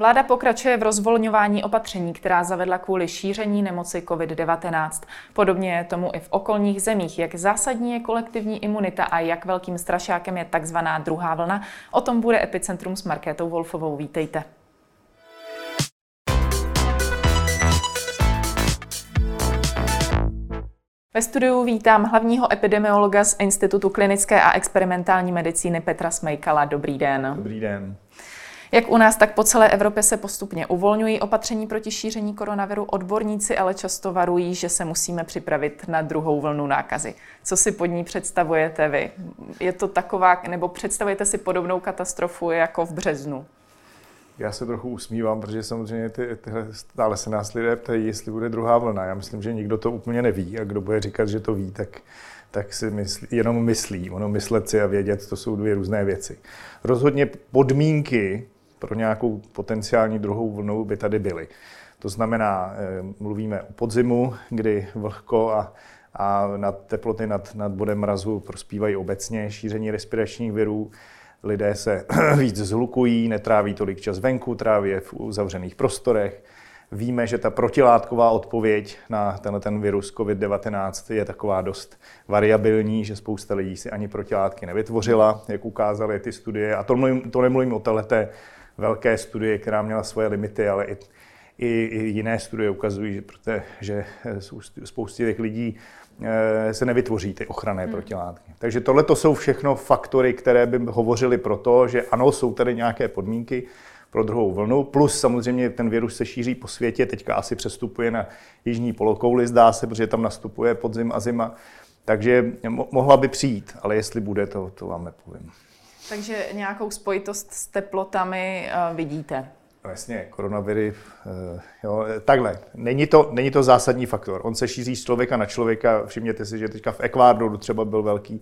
Vláda pokračuje v rozvolňování opatření, která zavedla kvůli šíření nemoci COVID-19. Podobně je tomu i v okolních zemích. Jak zásadní je kolektivní imunita a jak velkým strašákem je takzvaná druhá vlna, o tom bude Epicentrum s Markétou Wolfovou. Vítejte. Ve studiu vítám hlavního epidemiologa z Institutu klinické a experimentální medicíny Petra Smejkala. Dobrý den. Dobrý den. Jak u nás, tak po celé Evropě se postupně uvolňují opatření proti šíření koronaviru. Odborníci ale často varují, že se musíme připravit na druhou vlnu nákazy. Co si pod ní představujete vy? Je to taková, nebo představujete si podobnou katastrofu jako v březnu? Já se trochu usmívám, protože samozřejmě ty, tyhle stále se nás lidé ptají, jestli bude druhá vlna. Já myslím, že nikdo to úplně neví a kdo bude říkat, že to ví, tak, tak si myslí, jenom myslí. Ono myslet si a vědět, to jsou dvě různé věci. Rozhodně podmínky pro nějakou potenciální druhou vlnu by tady byly. To znamená, eh, mluvíme o podzimu, kdy vlhko a, a nad teploty nad, nad bodem mrazu prospívají obecně šíření respiračních virů. Lidé se víc zhlukují, netráví tolik čas venku, tráví je v uzavřených prostorech. Víme, že ta protilátková odpověď na tenhle ten virus COVID-19 je taková dost variabilní, že spousta lidí si ani protilátky nevytvořila, jak ukázaly ty studie. A to, mluvím, to nemluvím o této velké studie, která měla svoje limity, ale i, i, i jiné studie ukazují, že, protože, že spoustě těch lidí eh, se nevytvoří ty ochranné hmm. protilátky. Takže tohle to jsou všechno faktory, které by hovořily pro to, že ano, jsou tady nějaké podmínky pro druhou vlnu, plus samozřejmě ten virus se šíří po světě, teďka asi přestupuje na jižní polokouli, zdá se, protože tam nastupuje podzim a zima, takže mohla by přijít, ale jestli bude, to, to vám nepovím. Takže nějakou spojitost s teplotami uh, vidíte? No jasně, koronaviry, uh, jo, takhle, není to, není to zásadní faktor. On se šíří z člověka na člověka, všimněte si, že teďka v Ekvádoru třeba byl velký,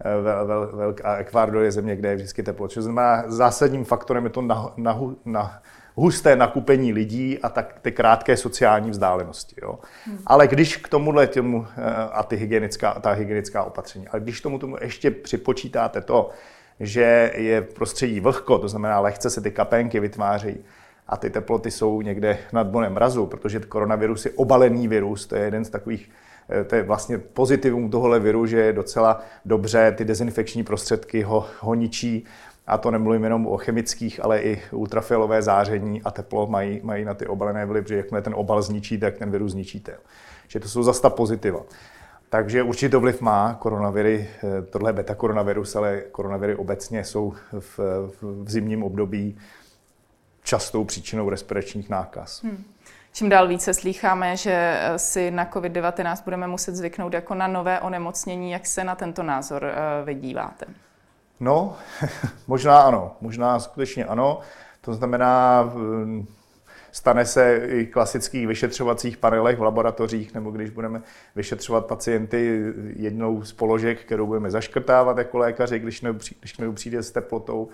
eh, vel, vel, vel, a Ekvádor je země, kde je vždycky teplo. Což znamená, zásadním faktorem je to na, na, na husté nakupení lidí a tak ty krátké sociální vzdálenosti. Jo. Hmm. Ale když k tomuhle těmu, a ty hygienická, ta hygienická opatření, ale když tomu tomu ještě připočítáte to, že je v prostředí vlhko, to znamená lehce se ty kapenky vytvářejí a ty teploty jsou někde nad bonem mrazu, protože koronavirus je obalený virus, to je jeden z takových eh, to je vlastně pozitivum tohohle viru, že je docela dobře, ty dezinfekční prostředky ho, ho ničí, a to nemluvím jenom o chemických, ale i ultrafialové záření a teplo mají, mají na ty obalené vliv, že jakmile ten obal zničí, tak ten virus zničíte. Že to jsou zase ta pozitiva. Takže určitě vliv má koronaviry, eh, tohle beta koronavirus, ale koronaviry obecně jsou v, v zimním období častou příčinou respiračních nákaz. Hmm. Čím dál více slýcháme, že eh, si na COVID-19 budeme muset zvyknout jako na nové onemocnění. Jak se na tento názor eh, vydíváte? No, možná ano, možná skutečně ano. To znamená, Stane se i klasických vyšetřovacích panelech v laboratořích, nebo když budeme vyšetřovat pacienty jednou z položek, kterou budeme zaškrtávat jako lékaři, když když přijde s teplotou,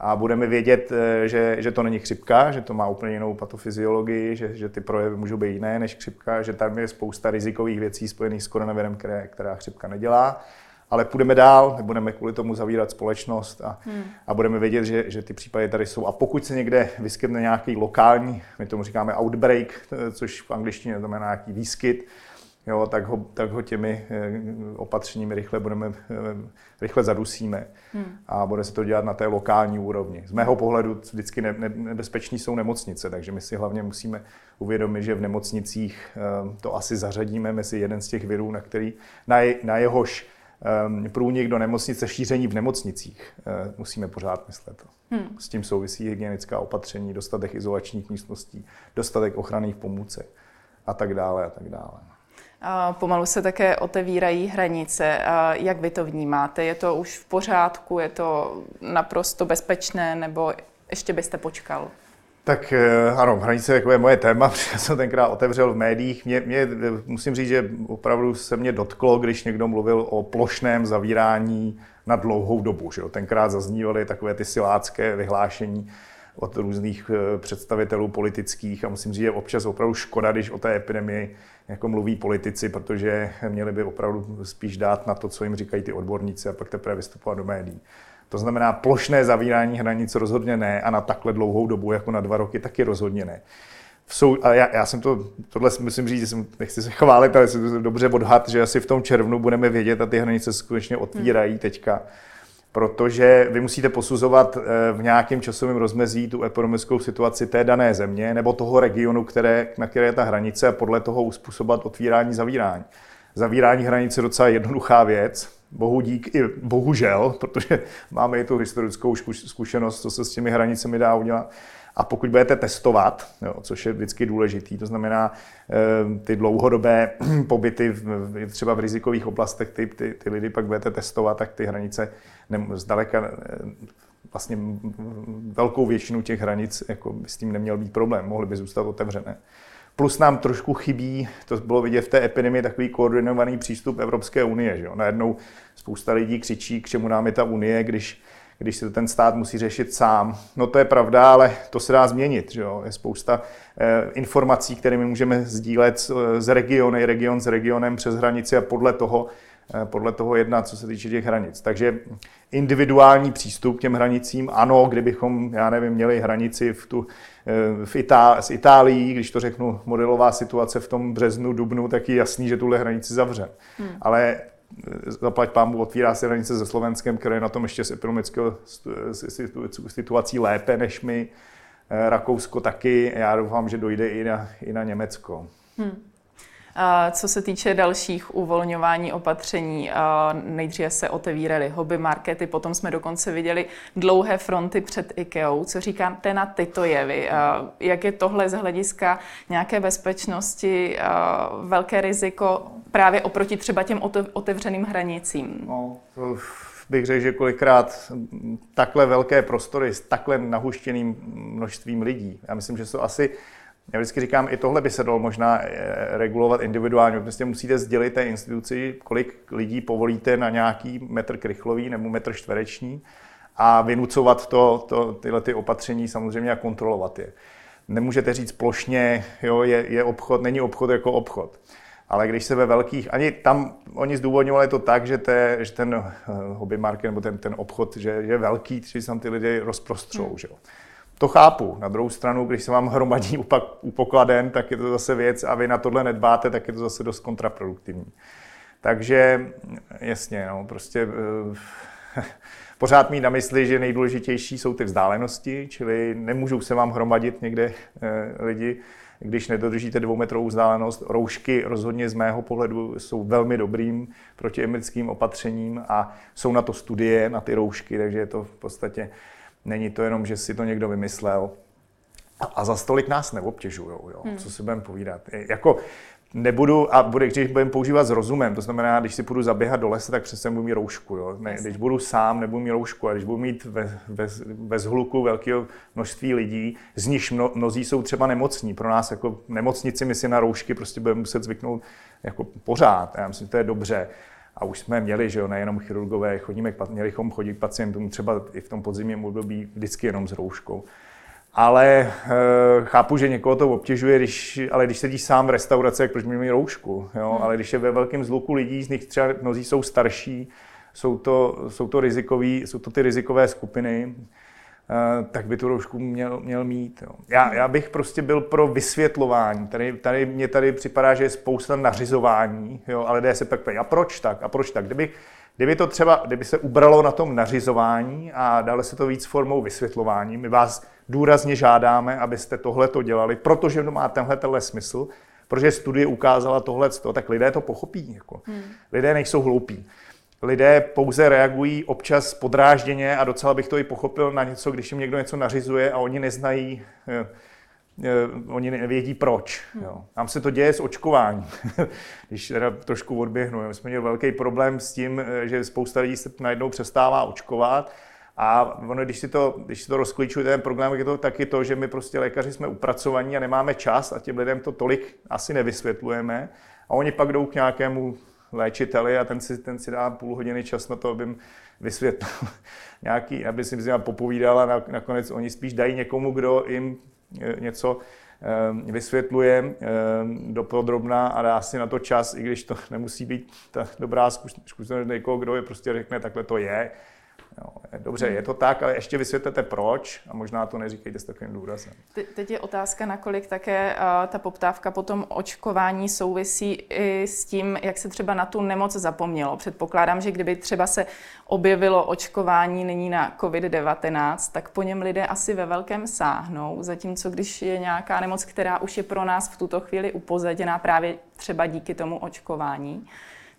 a budeme vědět, eh, že, že to není chřipka, že to má úplně jinou patofyziologii, že, že ty projevy můžou být jiné než chřipka, že tam je spousta rizikových věcí spojených s koronavirem, které, která chřipka nedělá ale půjdeme dál, nebudeme kvůli tomu zavírat společnost a, hmm. a budeme vědět, že, že ty případy tady jsou. A pokud se někde vyskytne nějaký lokální, my tomu říkáme outbreak, což v angličtině znamená nějaký výskyt, jo, tak, ho, tak ho těmi eh, opatřeními rychle budeme, eh, rychle zadusíme hmm. a bude se to dělat na té lokální úrovni. Z mého pohledu vždycky ne, ne, nebezpeční jsou nemocnice, takže my si hlavně musíme uvědomit, že v nemocnicích eh, to asi zařadíme mezi jeden z těch virů, na, který, na, je, na jehož průnik do nemocnice, šíření v nemocnicích. Eh, musíme pořád myslet. Hmm. S tím souvisí hygienická opatření, dostatek izolačních místností, dostatek ochranných pomůcek a tak dále a tak dále. A pomalu se také otevírají hranice. A jak vy to vnímáte? Je to už v pořádku? Je to naprosto bezpečné? Nebo ještě byste počkal? Tak eh, ano, hranice jako je moje téma, protože jsem tenkrát otevřel v médiích. Mě, mě, musím říct, že opravdu se mě dotklo, když někdo mluvil o plošném zavírání na dlouhou dobu. Že jo? Tenkrát zaznívaly takové ty silácké vyhlášení od různých eh, představitelů politických a musím říct, že občas opravdu škoda, když o té epidemii jako mluví politici, protože měli by opravdu spíš dát na to, co jim říkají ty odborníci a pak teprve vystupovat do médií. To znamená, plošné zavírání hranic rozhodně ne a na takhle dlouhou dobu, jako na dva roky, taky rozhodně ne. Sou, a já, já, jsem to, tohle musím říct, jsem, nechci se chválit, ale jsem to dobře odhad, že asi v tom červnu budeme vědět a ty hranice skutečně otvírají teďka protože vy musíte posuzovat eh, v nějakém časovém rozmezí tu ekonomickou situaci té dané země nebo toho regionu, které, na které je ta hranice a podle toho uspůsobovat otvírání, zavírání. Zavírání hranice je docela jednoduchá věc, bohu dík i bohužel, protože máme i tu historickou zkušenost, co se s těmi hranicemi dá udělat. A pokud budete testovat, jo, což je vždycky důležitý, to znamená eh, ty dlouhodobé pobyty v, třeba v rizikových oblastech, ty, ty, ty lidi pak budete testovat, tak ty hranice ne, zdaleka eh, vlastně velkou většinu těch hranic jako by s tím neměl být problém, mohly by zůstat otevřené. Plus nám trošku chybí, to bylo vidět v té epidemii, takový koordinovaný přístup Evropské unie. Že jo? Najednou spousta lidí křičí, k čemu nám je ta unie, když když si to ten stát musí řešit sám. No to je pravda, ale to se dá změnit. Že jo? Je spousta eh, informací, které my můžeme sdílet z, z regiony, region s regionem přes hranici a podle toho, eh, podle toho jednat, co se týče těch hranic. Takže individuální přístup k těm hranicím, ano, kdybychom, já nevím, měli hranici v tu, eh, v Itá- s Itálií, když to řeknu, modelová situace v tom březnu, dubnu, tak je jasný, že tuhle hranici zavře. Hmm. Ale zaplať pámu, otvírá se hranice se Slovenskem, které je na tom ještě z ekonomickou situací lépe než my. Eh, Rakousko taky. Já doufám, že dojde i na, i na Německo. Hmm. Co se týče dalších uvolňování opatření, nejdříve se otevíraly hobby markety, potom jsme dokonce viděli dlouhé fronty před IKEA. Co říkáte na tyto jevy? Jak je tohle z hlediska nějaké bezpečnosti velké riziko právě oproti třeba těm otevřeným hranicím? No, to bych řekl, že kolikrát takhle velké prostory s takhle nahuštěným množstvím lidí. Já myslím, že jsou asi já vždycky říkám, i tohle by se dalo možná eh, regulovat individuálně. Prostě musíte sdělit té instituci, kolik lidí povolíte na nějaký metr krychlový nebo metr čtvereční a vynucovat to, to, tyhle ty opatření samozřejmě a kontrolovat je. Nemůžete říct plošně, jo, je, je obchod, není obchod jako obchod. Ale když se ve velkých, ani tam oni zdůvodňovali to tak, že, te, že ten eh, hobby market nebo ten, ten obchod, že, je velký, že tam ty lidé rozprostřou. Hmm. Že? To chápu. Na druhou stranu, když se vám hromadí upak, tak je to zase věc a vy na tohle nedbáte, tak je to zase dost kontraproduktivní. Takže jasně, no, prostě eh, pořád mít na mysli, že nejdůležitější jsou ty vzdálenosti, čili nemůžou se vám hromadit někde eh, lidi, když nedodržíte dvoumetrovou vzdálenost. Roušky rozhodně z mého pohledu jsou velmi dobrým protiemickým opatřením a jsou na to studie, na ty roušky, takže je to v podstatě Není to jenom, že si to někdo vymyslel. A za stolik nás neobtěžují, jo, hmm. co si budeme povídat. Jako nebudu, a bude, když budeme používat s rozumem, to znamená, když si půjdu zaběhat do lesa, tak přece budu mít roušku. Jo. Ne, když budu sám, nebudu mít roušku, a když budu mít ve, ve, bez hluku velkého množství lidí, z nich mno, mnozí jsou třeba nemocní. Pro nás jako nemocnici my si na roušky prostě budeme muset zvyknout jako pořád. Já myslím, že to je dobře. A už jsme měli, že jo, nejenom chirurgové, chodíme, měli bychom chodit pacientům třeba i v tom podzimním období vždycky jenom s rouškou. Ale e, chápu, že někoho to obtěžuje, když, ale když sedíš sám v restauraci, jak proč mít roušku, jo? Hmm. ale když je ve velkém zluku lidí, z nich třeba mnozí jsou starší, jsou to, jsou to, rizikový, jsou to ty rizikové skupiny, tak by tu roušku měl, měl mít. Jo. Já, já bych prostě byl pro vysvětlování. Tady, tady mě tady připadá, že je spousta nařizování, jo, ale lidé se pak a proč tak, a proč tak. Kdyby, kdyby to třeba, kdyby se ubralo na tom nařizování a dalo se to víc formou vysvětlování, my vás důrazně žádáme, abyste tohle to dělali, protože to má tenhle tenhle smysl, protože studie ukázala tohle, tak lidé to pochopí. Jako. Hmm. Lidé nejsou hloupí lidé pouze reagují občas podrážděně a docela bych to i pochopil na něco, když jim někdo něco nařizuje a oni neznají, eh, eh, oni nevědí proč. Hmm. Jo. Nám se to děje s očkováním. když teda trošku odběhnu, my jsme měli velký problém s tím, eh, že spousta lidí se najednou přestává očkovat a ono, když si to, když si to rozklíčuje ten program, je to taky to, že my prostě lékaři jsme upracovaní a nemáme čas a těm lidem to tolik asi nevysvětlujeme. A oni pak jdou k nějakému léčiteli a ten si, ten si dá půl hodiny čas na to, aby jim vysvětlil nějaký, aby si myslím, popovídal a nakonec oni spíš dají někomu, kdo jim e, něco e, vysvětluje e, do podrobna a dá si na to čas, i když to nemusí být ta dobrá zkušenost někoho, kdo je prostě řekne, takhle to je. Jo, dobře, je to tak, ale ještě vysvětlete proč a možná to neříkejte s takovým důrazem. Te, teď je otázka, nakolik také uh, ta poptávka po tom očkování souvisí i s tím, jak se třeba na tu nemoc zapomnělo. Předpokládám, že kdyby třeba se objevilo očkování nyní na COVID-19, tak po něm lidé asi ve velkém sáhnou, zatímco když je nějaká nemoc, která už je pro nás v tuto chvíli upozaděná právě třeba díky tomu očkování,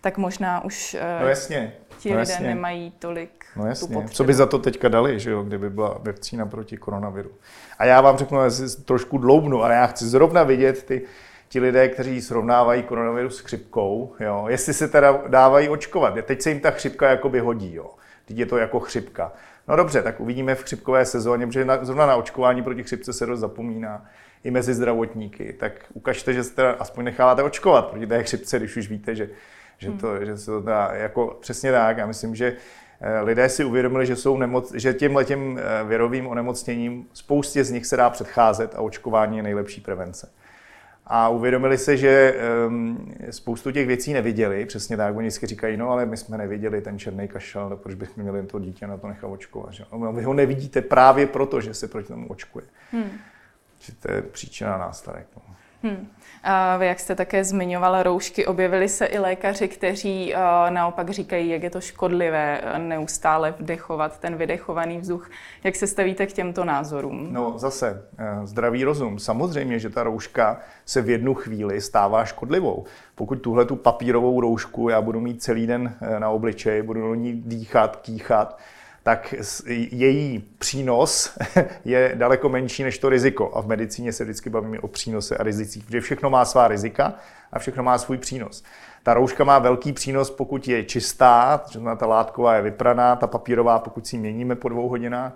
tak možná už no jasně, ti no lidé nemají tolik No jasně, co by za to teďka dali, že jo, kdyby byla vakcína proti koronaviru. A já vám řeknu, si trošku dloubnu, ale já chci zrovna vidět ty, ti lidé, kteří srovnávají koronavirus s chřipkou, jo, jestli se teda dávají očkovat. Teď se jim ta chřipka jakoby hodí, jo. Teď je to jako chřipka. No dobře, tak uvidíme v chřipkové sezóně, protože na, zrovna na očkování proti chřipce se dost zapomíná i mezi zdravotníky. Tak ukažte, že se teda aspoň necháváte očkovat proti té chřipce, když už víte, že, že, to, hmm. že se to dá jako přesně tak. Já myslím, že Eh, lidé si uvědomili, že, jsou nemoc, že těm letěm eh, virovým onemocněním spoustě z nich se dá předcházet a očkování je nejlepší prevence. A uvědomili se, že um, spoustu těch věcí neviděli, přesně tak, oni vždycky říkají, no ale my jsme neviděli ten černý kašel, no, proč bychom měli to dítě na to nechat očkovat. Že? No, vy ho nevidíte právě proto, že se proti tomu očkuje. Hmm. Že to je příčina následek. No. Hmm. A vy, jak jste také zmiňovala roušky, objevili se i lékaři, kteří uh, naopak říkají, jak je to škodlivé uh, neustále vdechovat ten vydechovaný vzduch. Jak se stavíte k těmto názorům? No zase, uh, zdravý rozum. Samozřejmě, že ta rouška se v jednu chvíli stává škodlivou. Pokud tuhle tu papírovou roušku já budu mít celý den na obličeji, budu do ní dýchat, kýchat, tak její přínos je daleko menší než to riziko. A v medicíně se vždycky bavíme o přínose a rizicích, protože všechno má svá rizika a všechno má svůj přínos. Ta rouška má velký přínos, pokud je čistá, znamená ta látková je vypraná, ta papírová, pokud si měníme po dvou hodinách.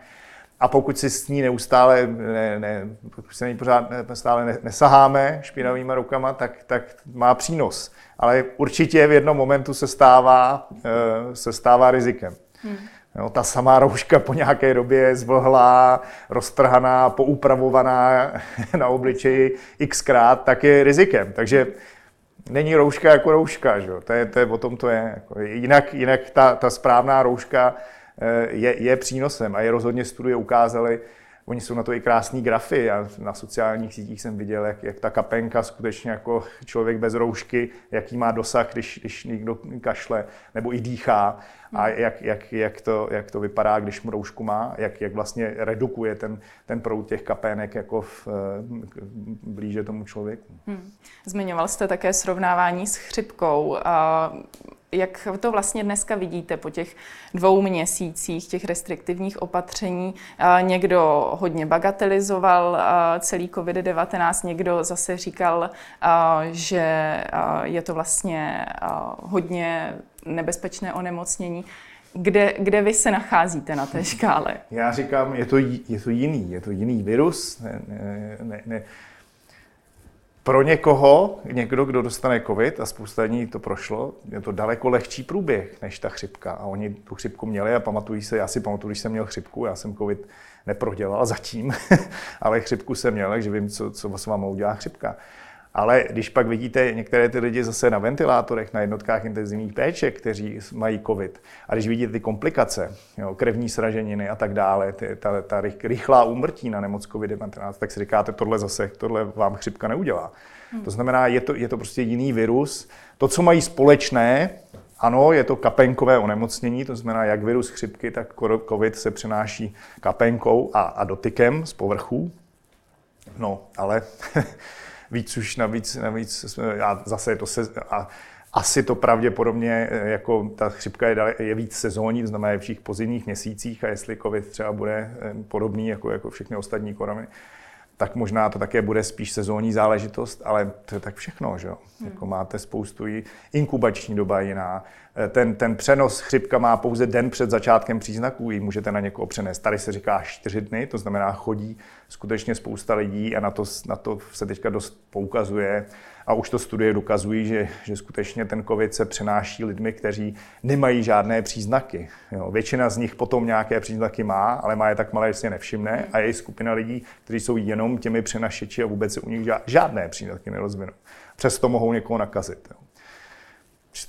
A pokud si s ní neustále, ne, ne, pokud se ní pořád stále nesaháme špinavýma rukama, tak, tak má přínos. Ale určitě v jednom momentu se stává, eh, se stává rizikem. Hmm. Jo, ta samá rouška po nějaké době je zvlhlá, roztrhaná, poupravovaná na obličeji xkrát, tak je rizikem. Takže není rouška jako rouška, že? To, je, to je, o tom to je. Jako, jinak jinak ta, ta správná rouška eh, je, je přínosem a je rozhodně studie ukázaly, Oni jsou na to i krásní grafy. Já na sociálních sítích jsem viděl, jak, jak ta kapenka skutečně jako člověk bez roušky, jaký má dosah, když, když někdo kašle nebo i dýchá a jak, jak, jak, to, jak to vypadá, když mu roušku má, jak, jak vlastně redukuje ten, ten proud těch kapének jako v, blíže tomu člověku. Hmm. Zmiňoval jste také srovnávání s chřipkou. A jak to vlastně dneska vidíte po těch dvou měsících těch restriktivních opatření? Někdo hodně bagatelizoval celý COVID-19, někdo zase říkal, že je to vlastně hodně nebezpečné onemocnění. Kde, kde vy se nacházíte na té škále? Já říkám, je to, je to jiný, je to jiný virus. Ne, ne, ne, ne pro někoho, někdo, kdo dostane covid a spousta lidí to prošlo, je to daleko lehčí průběh než ta chřipka. A oni tu chřipku měli a pamatují se, já si pamatuju, když jsem měl chřipku, já jsem covid neprodělal zatím, ale chřipku jsem měl, takže vím, co, co s vámi udělá chřipka. Ale když pak vidíte některé ty lidi zase na ventilátorech, na jednotkách intenzivních péče, kteří mají covid, a když vidíte ty komplikace, jo, krevní sraženiny a tak dále, ty, ta, ta rychlá úmrtí na nemoc COVID-19, tak si říkáte, tohle zase, tohle vám chřipka neudělá. Hmm. To znamená, je to, je to prostě jiný virus. To, co mají společné, ano, je to kapenkové onemocnění, to znamená, jak virus chřipky, tak COVID se přenáší kapenkou a, a dotykem z povrchu. No, ale víc už navíc, navíc a zase je to se, a asi to pravděpodobně, eh, jako ta chřipka je, je víc sezónní, to znamená je v všech pozimních měsících a jestli covid třeba bude eh, podobný jako, jako všechny ostatní korony, tak možná to také bude spíš sezónní záležitost, ale to je tak všechno, že jo. Hmm. Jako máte spoustu inkubační doba jiná. Eh, ten, ten přenos chřipka má pouze den před začátkem příznaků, ji můžete na někoho přenést. Tady se říká čtyři dny, to znamená chodí skutečně spousta lidí a na to, na to se teďka dost poukazuje a už to studie dokazují, že, že skutečně ten covid se přenáší lidmi, kteří nemají žádné příznaky. Jo, většina z nich potom nějaké příznaky má, ale má je tak malé, že si je nevšimne a je skupina lidí, kteří jsou jenom těmi přenašeči a vůbec se u nich žádné příznaky nerozvinou. Přesto mohou někoho nakazit. Jo.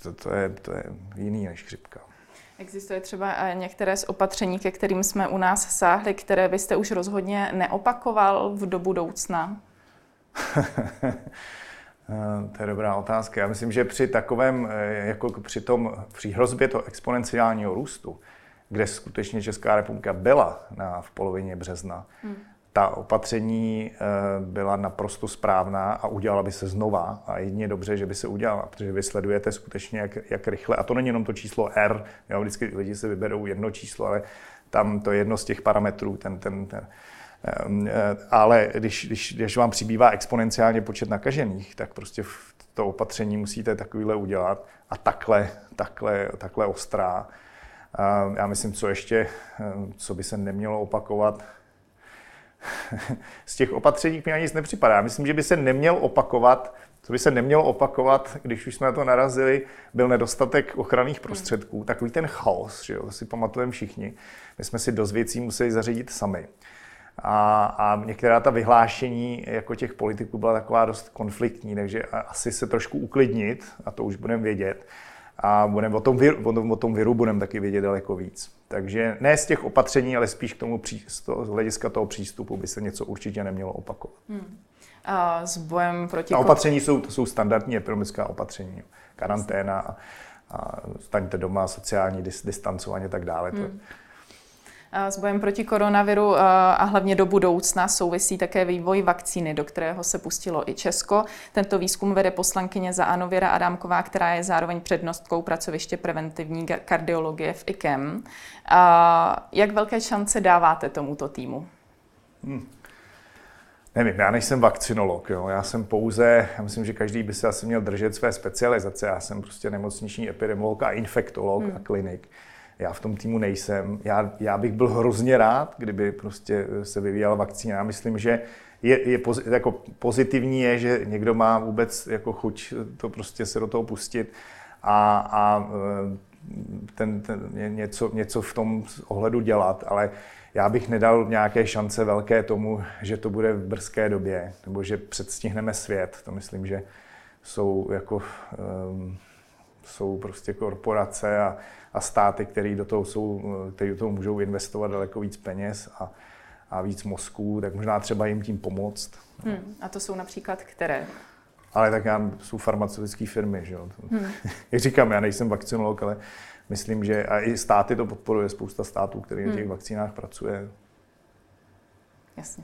To, to, je, to je jiný než chřipka. Existuje třeba eh, některé z opatření, ke kterým jsme u nás sáhli, které byste už rozhodně neopakoval v do budoucna? Eh, to je dobrá otázka. Já myslím, že při takovém, jako při tom, při hrozbě toho exponenciálního růstu, kde skutečně Česká republika byla na, v polovině března, hmm ta opatření eh, byla naprosto správná a udělala by se znova. A jedině dobře, že by se udělala, protože vy sledujete skutečně, jak, jak rychle. A to není jenom to číslo R, jo, vždycky lidi si vyberou jedno číslo, ale tam to je jedno z těch parametrů, ten, ten, ten, eh, ale když, když, když vám přibývá exponenciálně počet nakažených, tak prostě to opatření musíte takovýhle udělat a takhle, takhle, takhle ostrá. Já myslím, co ještě, co by se nemělo opakovat, z těch opatření mi ani nic nepřipadá. Myslím, že by se neměl opakovat, co by se nemělo opakovat, když už jsme na to narazili, byl nedostatek ochranných prostředků, takový ten chaos, že jo, to si pamatujeme všichni. My jsme si dost věcí museli zařídit sami. A, a některá ta vyhlášení jako těch politiků byla taková dost konfliktní, takže asi se trošku uklidnit, a to už budeme vědět, a budeme o tom, viru, o tom viru budeme taky vědět daleko víc. Takže ne z těch opatření, ale spíš k tomu z, toho, z hlediska toho přístupu by se něco určitě nemělo opakovat. Hmm. A s bojem proti... A opatření jsou, to jsou standardní epidemická opatření. Karanténa a, a staňte doma, sociální distancování a tak dále. Hmm. To, s bojem proti koronaviru a hlavně do budoucna souvisí také vývoj vakcíny, do kterého se pustilo i Česko. Tento výzkum vede poslankyně za Anověra Adámková, která je zároveň přednostkou pracoviště preventivní kardiologie v IKEM. Jak velké šance dáváte tomuto týmu? Hmm. Nevím, já nejsem vakcinolog, jo. já jsem pouze, já myslím, že každý by se asi měl držet své specializace, já jsem prostě nemocniční epidemiolog a infektolog hmm. a klinik já v tom týmu nejsem. Já, já bych byl hrozně rád, kdyby prostě se vyvíjela vakcína. Já myslím, že je, je poz, jako pozitivní je, že někdo má vůbec jako chuť to prostě se do toho pustit a, a e, ten, ten, něco, něco v tom ohledu dělat, ale já bych nedal nějaké šance velké tomu, že to bude v brzké době, nebo že předstihneme svět. To myslím, že jsou jako um, jsou prostě korporace a, a státy, které do toho, jsou, který do toho můžou investovat daleko víc peněz a, a víc mozků, tak možná třeba jim tím pomoct. Hmm, a to jsou například které? Ale tak já jsou farmaceutické firmy, že jo. Hmm. Jak říkám, já nejsem vakcinolog, ale myslím, že a i státy to podporuje, spousta států, který hmm. na těch vakcínách pracuje. Jasně.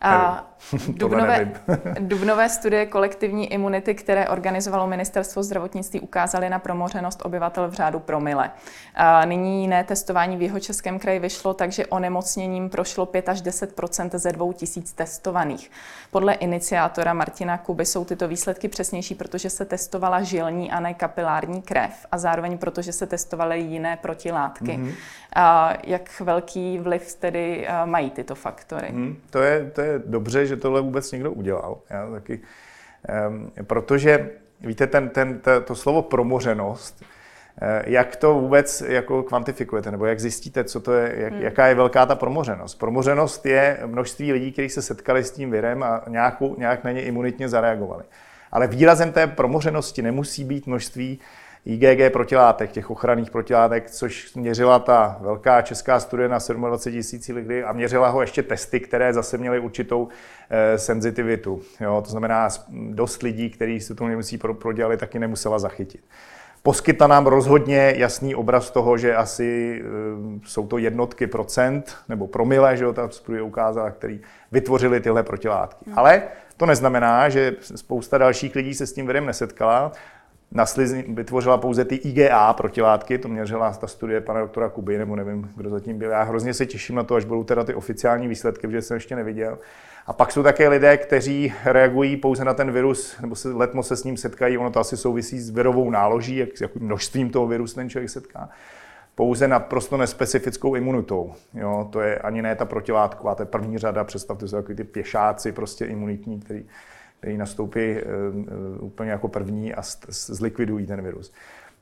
A dubnové, dubnové studie kolektivní imunity, které organizovalo Ministerstvo zdravotnictví, ukázaly na promořenost obyvatel v řádu promile. A nyní jiné testování v jeho českém kraji vyšlo, takže onemocněním prošlo 5 až 10% ze 2000 testovaných. Podle iniciátora Martina Kuby jsou tyto výsledky přesnější, protože se testovala žilní a ne kapilární krev a zároveň protože se testovaly jiné protilátky. Mm-hmm. A jak velký vliv tedy mají tyto faktory? Mm, to, je, to je dobře, že tohle vůbec někdo udělal. Já taky, um, protože víte, ten, ten, to, to slovo promořenost, eh, jak to vůbec jako kvantifikujete, nebo jak zjistíte, co to je, jak, hmm. jaká je velká ta promořenost? Promořenost je množství lidí, kteří se setkali s tím virem a nějakou, nějak na ně imunitně zareagovali. Ale výrazem té promořenosti nemusí být množství IgG protilátek, těch ochranných protilátek, což měřila ta velká česká studie na 27 tisíc lidí a měřila ho ještě testy, které zase měly určitou e, senzitivitu. Jo, to znamená, dost lidí, kteří se to nemusí prodělali, taky nemusela zachytit. Poskytla nám rozhodně jasný obraz toho, že asi e, jsou to jednotky procent nebo promile, že jo, ta studie ukázala, který vytvořili tyhle protilátky. Hmm. Ale to neznamená, že spousta dalších lidí se s tím virem nesetkala na slizni vytvořila pouze ty IgA protilátky, to měřila ta studie pana doktora Kuby, nebo nevím, kdo zatím byl. Já hrozně se těším na to, až budou teda ty oficiální výsledky, protože jsem ještě neviděl. A pak jsou také lidé, kteří reagují pouze na ten virus, nebo se letmo se s ním setkají, ono to asi souvisí s virovou náloží, jak, s jakým množstvím toho virusu ten člověk setká pouze na prosto nespecifickou imunitou. Jo, to je ani ne ta protilátková, to je první řada, představte si jako ty pěšáci prostě imunitní, který který nastoupí eh, eh, úplně jako první a zlikvidují ten virus.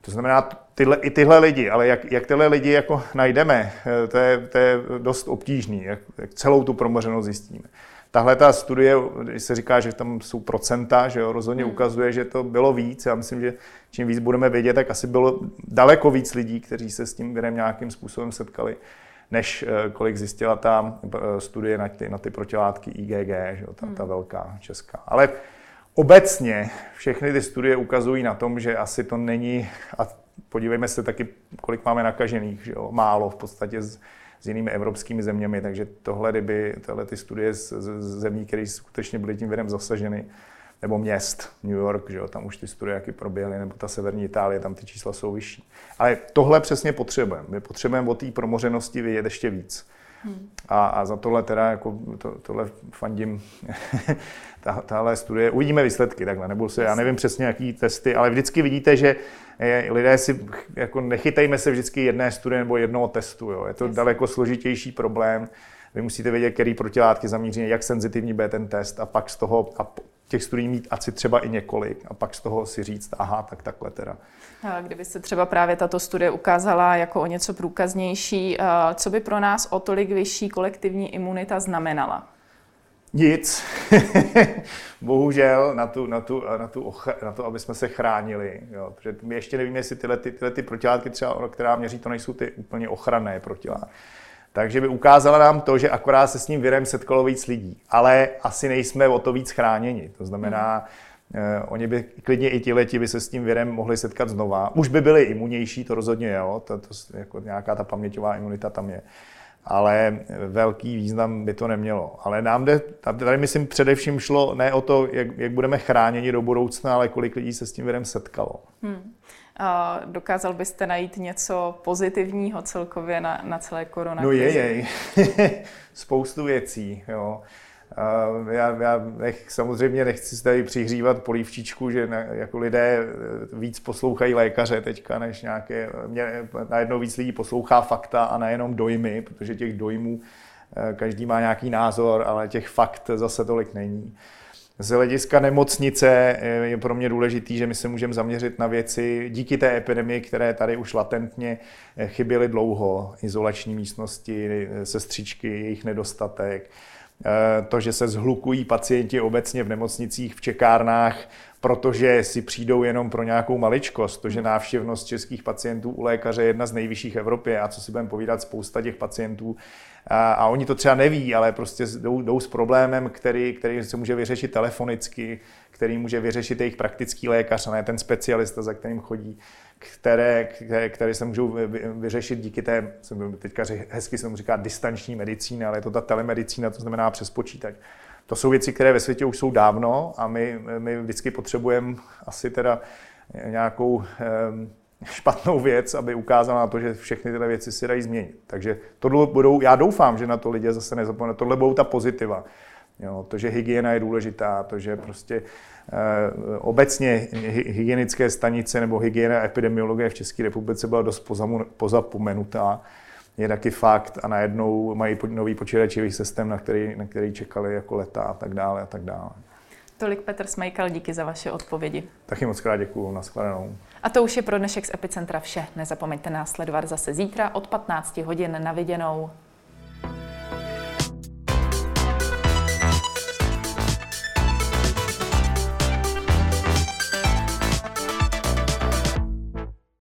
To znamená, tyhle, i tyhle lidi, ale jak, jak tyhle lidi jako najdeme, eh, to je, to je dost obtížný, jak, jak celou tu promořenost zjistíme. tahle ta studie, když se říká, že tam jsou procenta, že jo, rozhodně hmm. ukazuje, že to bylo víc. Já myslím, že čím víc budeme vědět, tak asi bylo daleko víc lidí, kteří se s tím virem nějakým způsobem setkali, než eh, kolik zjistila ta eh, studie na ty, na ty protilátky IgG, že jo, ta, ta hmm. velká česká. Ale obecně všechny ty studie ukazují na tom, že asi to není, a podívejme se taky, kolik máme nakažených, že jo, málo v podstatě z, s jinými evropskými zeměmi, takže tohle, kdyby tohle ty studie z, z zemí, které skutečně byly tím virem zasaženy, nebo měst, New York, že jo, tam už ty studie jaký proběhly, nebo ta severní Itálie, tam ty čísla jsou vyšší. Ale tohle přesně potřebujeme. My potřebujeme o té promořenosti vědět ještě víc. Hmm. A, a za tohle teda, jako to, tohle fandím, ta, tahle studie, uvidíme výsledky takhle, nebo se, já nevím přesně, jaký testy, ale vždycky vidíte, že lidé si, jako nechytejme se vždycky jedné studie nebo jednoho testu, jo. je to Jasně. daleko složitější problém, vy musíte vědět, který protilátky zamíří, jak senzitivní bude ten test a pak z toho, a těch studií mít asi třeba i několik a pak z toho si říct, aha, tak takhle teda. A kdyby se třeba právě tato studie ukázala jako o něco průkaznější, co by pro nás o tolik vyšší kolektivní imunita znamenala? Nic. Bohužel na, tu, na, tu, na, tu ochr- na to, aby jsme se chránili. Jo. Protože my ještě nevíme, jestli tyhle, ty, tyhle ty protilátky, třeba, která měří, to nejsou ty úplně ochranné protilátky. Takže by ukázala nám to, že akorát se s ním virem setkalo víc lidí. Ale asi nejsme o to víc chráněni. To znamená, eh, oni by klidně i ti leti by se s tím virem mohli setkat znova. Už by byli imunější, to rozhodně jo, to, to, jako nějaká ta paměťová imunita tam je. Ale velký význam by to nemělo. Ale nám jde, tady myslím především šlo ne o to, jak, jak budeme chráněni do budoucna, ale kolik lidí se s tím virem setkalo. Hmm. Dokázal byste najít něco pozitivního celkově na, na celé koronakrizi? No je, je. Spoustu věcí, jo. Já, já nech, samozřejmě nechci tady přihřívat polívčičku, že na, jako lidé víc poslouchají lékaře teďka, než nějaké, mě, najednou víc lidí poslouchá fakta a nejenom dojmy, protože těch dojmů eh, každý má nějaký názor, ale těch fakt zase tolik není. Z hlediska nemocnice eh, je pro mě důležitý, že my se můžeme zaměřit na věci díky té epidemii, které tady už latentně eh, chyběly dlouho. Izolační místnosti, eh, sestřičky, jejich nedostatek, to, že se zhlukují pacienti obecně v nemocnicích, v čekárnách, protože si přijdou jenom pro nějakou maličkost. To, že návštěvnost českých pacientů u lékaře je jedna z nejvyšších v Evropě a co si budeme povídat, spousta těch pacientů a, a oni to třeba neví, ale prostě jdou, jdou s problémem, který, který se může vyřešit telefonicky, který může vyřešit jejich praktický lékař, a ne ten specialista, za kterým chodí, které, které, které se můžou vyřešit díky té, jsem teďka hezky se mu říká distanční medicína, ale je to ta telemedicína, to znamená přes počítač. To jsou věci, které ve světě už jsou dávno a my, my vždycky potřebujeme asi teda nějakou špatnou věc, aby ukázala na to, že všechny tyhle věci si dají změnit. Takže tohle budou, já doufám, že na to lidé zase nezapomenou, tohle budou ta pozitiva. Jo, to, že hygiena je důležitá, to, že prostě e, obecně hygienické stanice nebo hygiena epidemiologie v České republice byla dost pozapomenutá, je taky fakt a najednou mají nový počítačový systém, na který, na který čekali jako leta a tak dále a tak dále. Tolik Petr Smejkal, díky za vaše odpovědi. Taky moc krát děkuju, nashledanou. A to už je pro dnešek z Epicentra vše. Nezapomeňte nás sledovat zase zítra od 15 hodin na viděnou.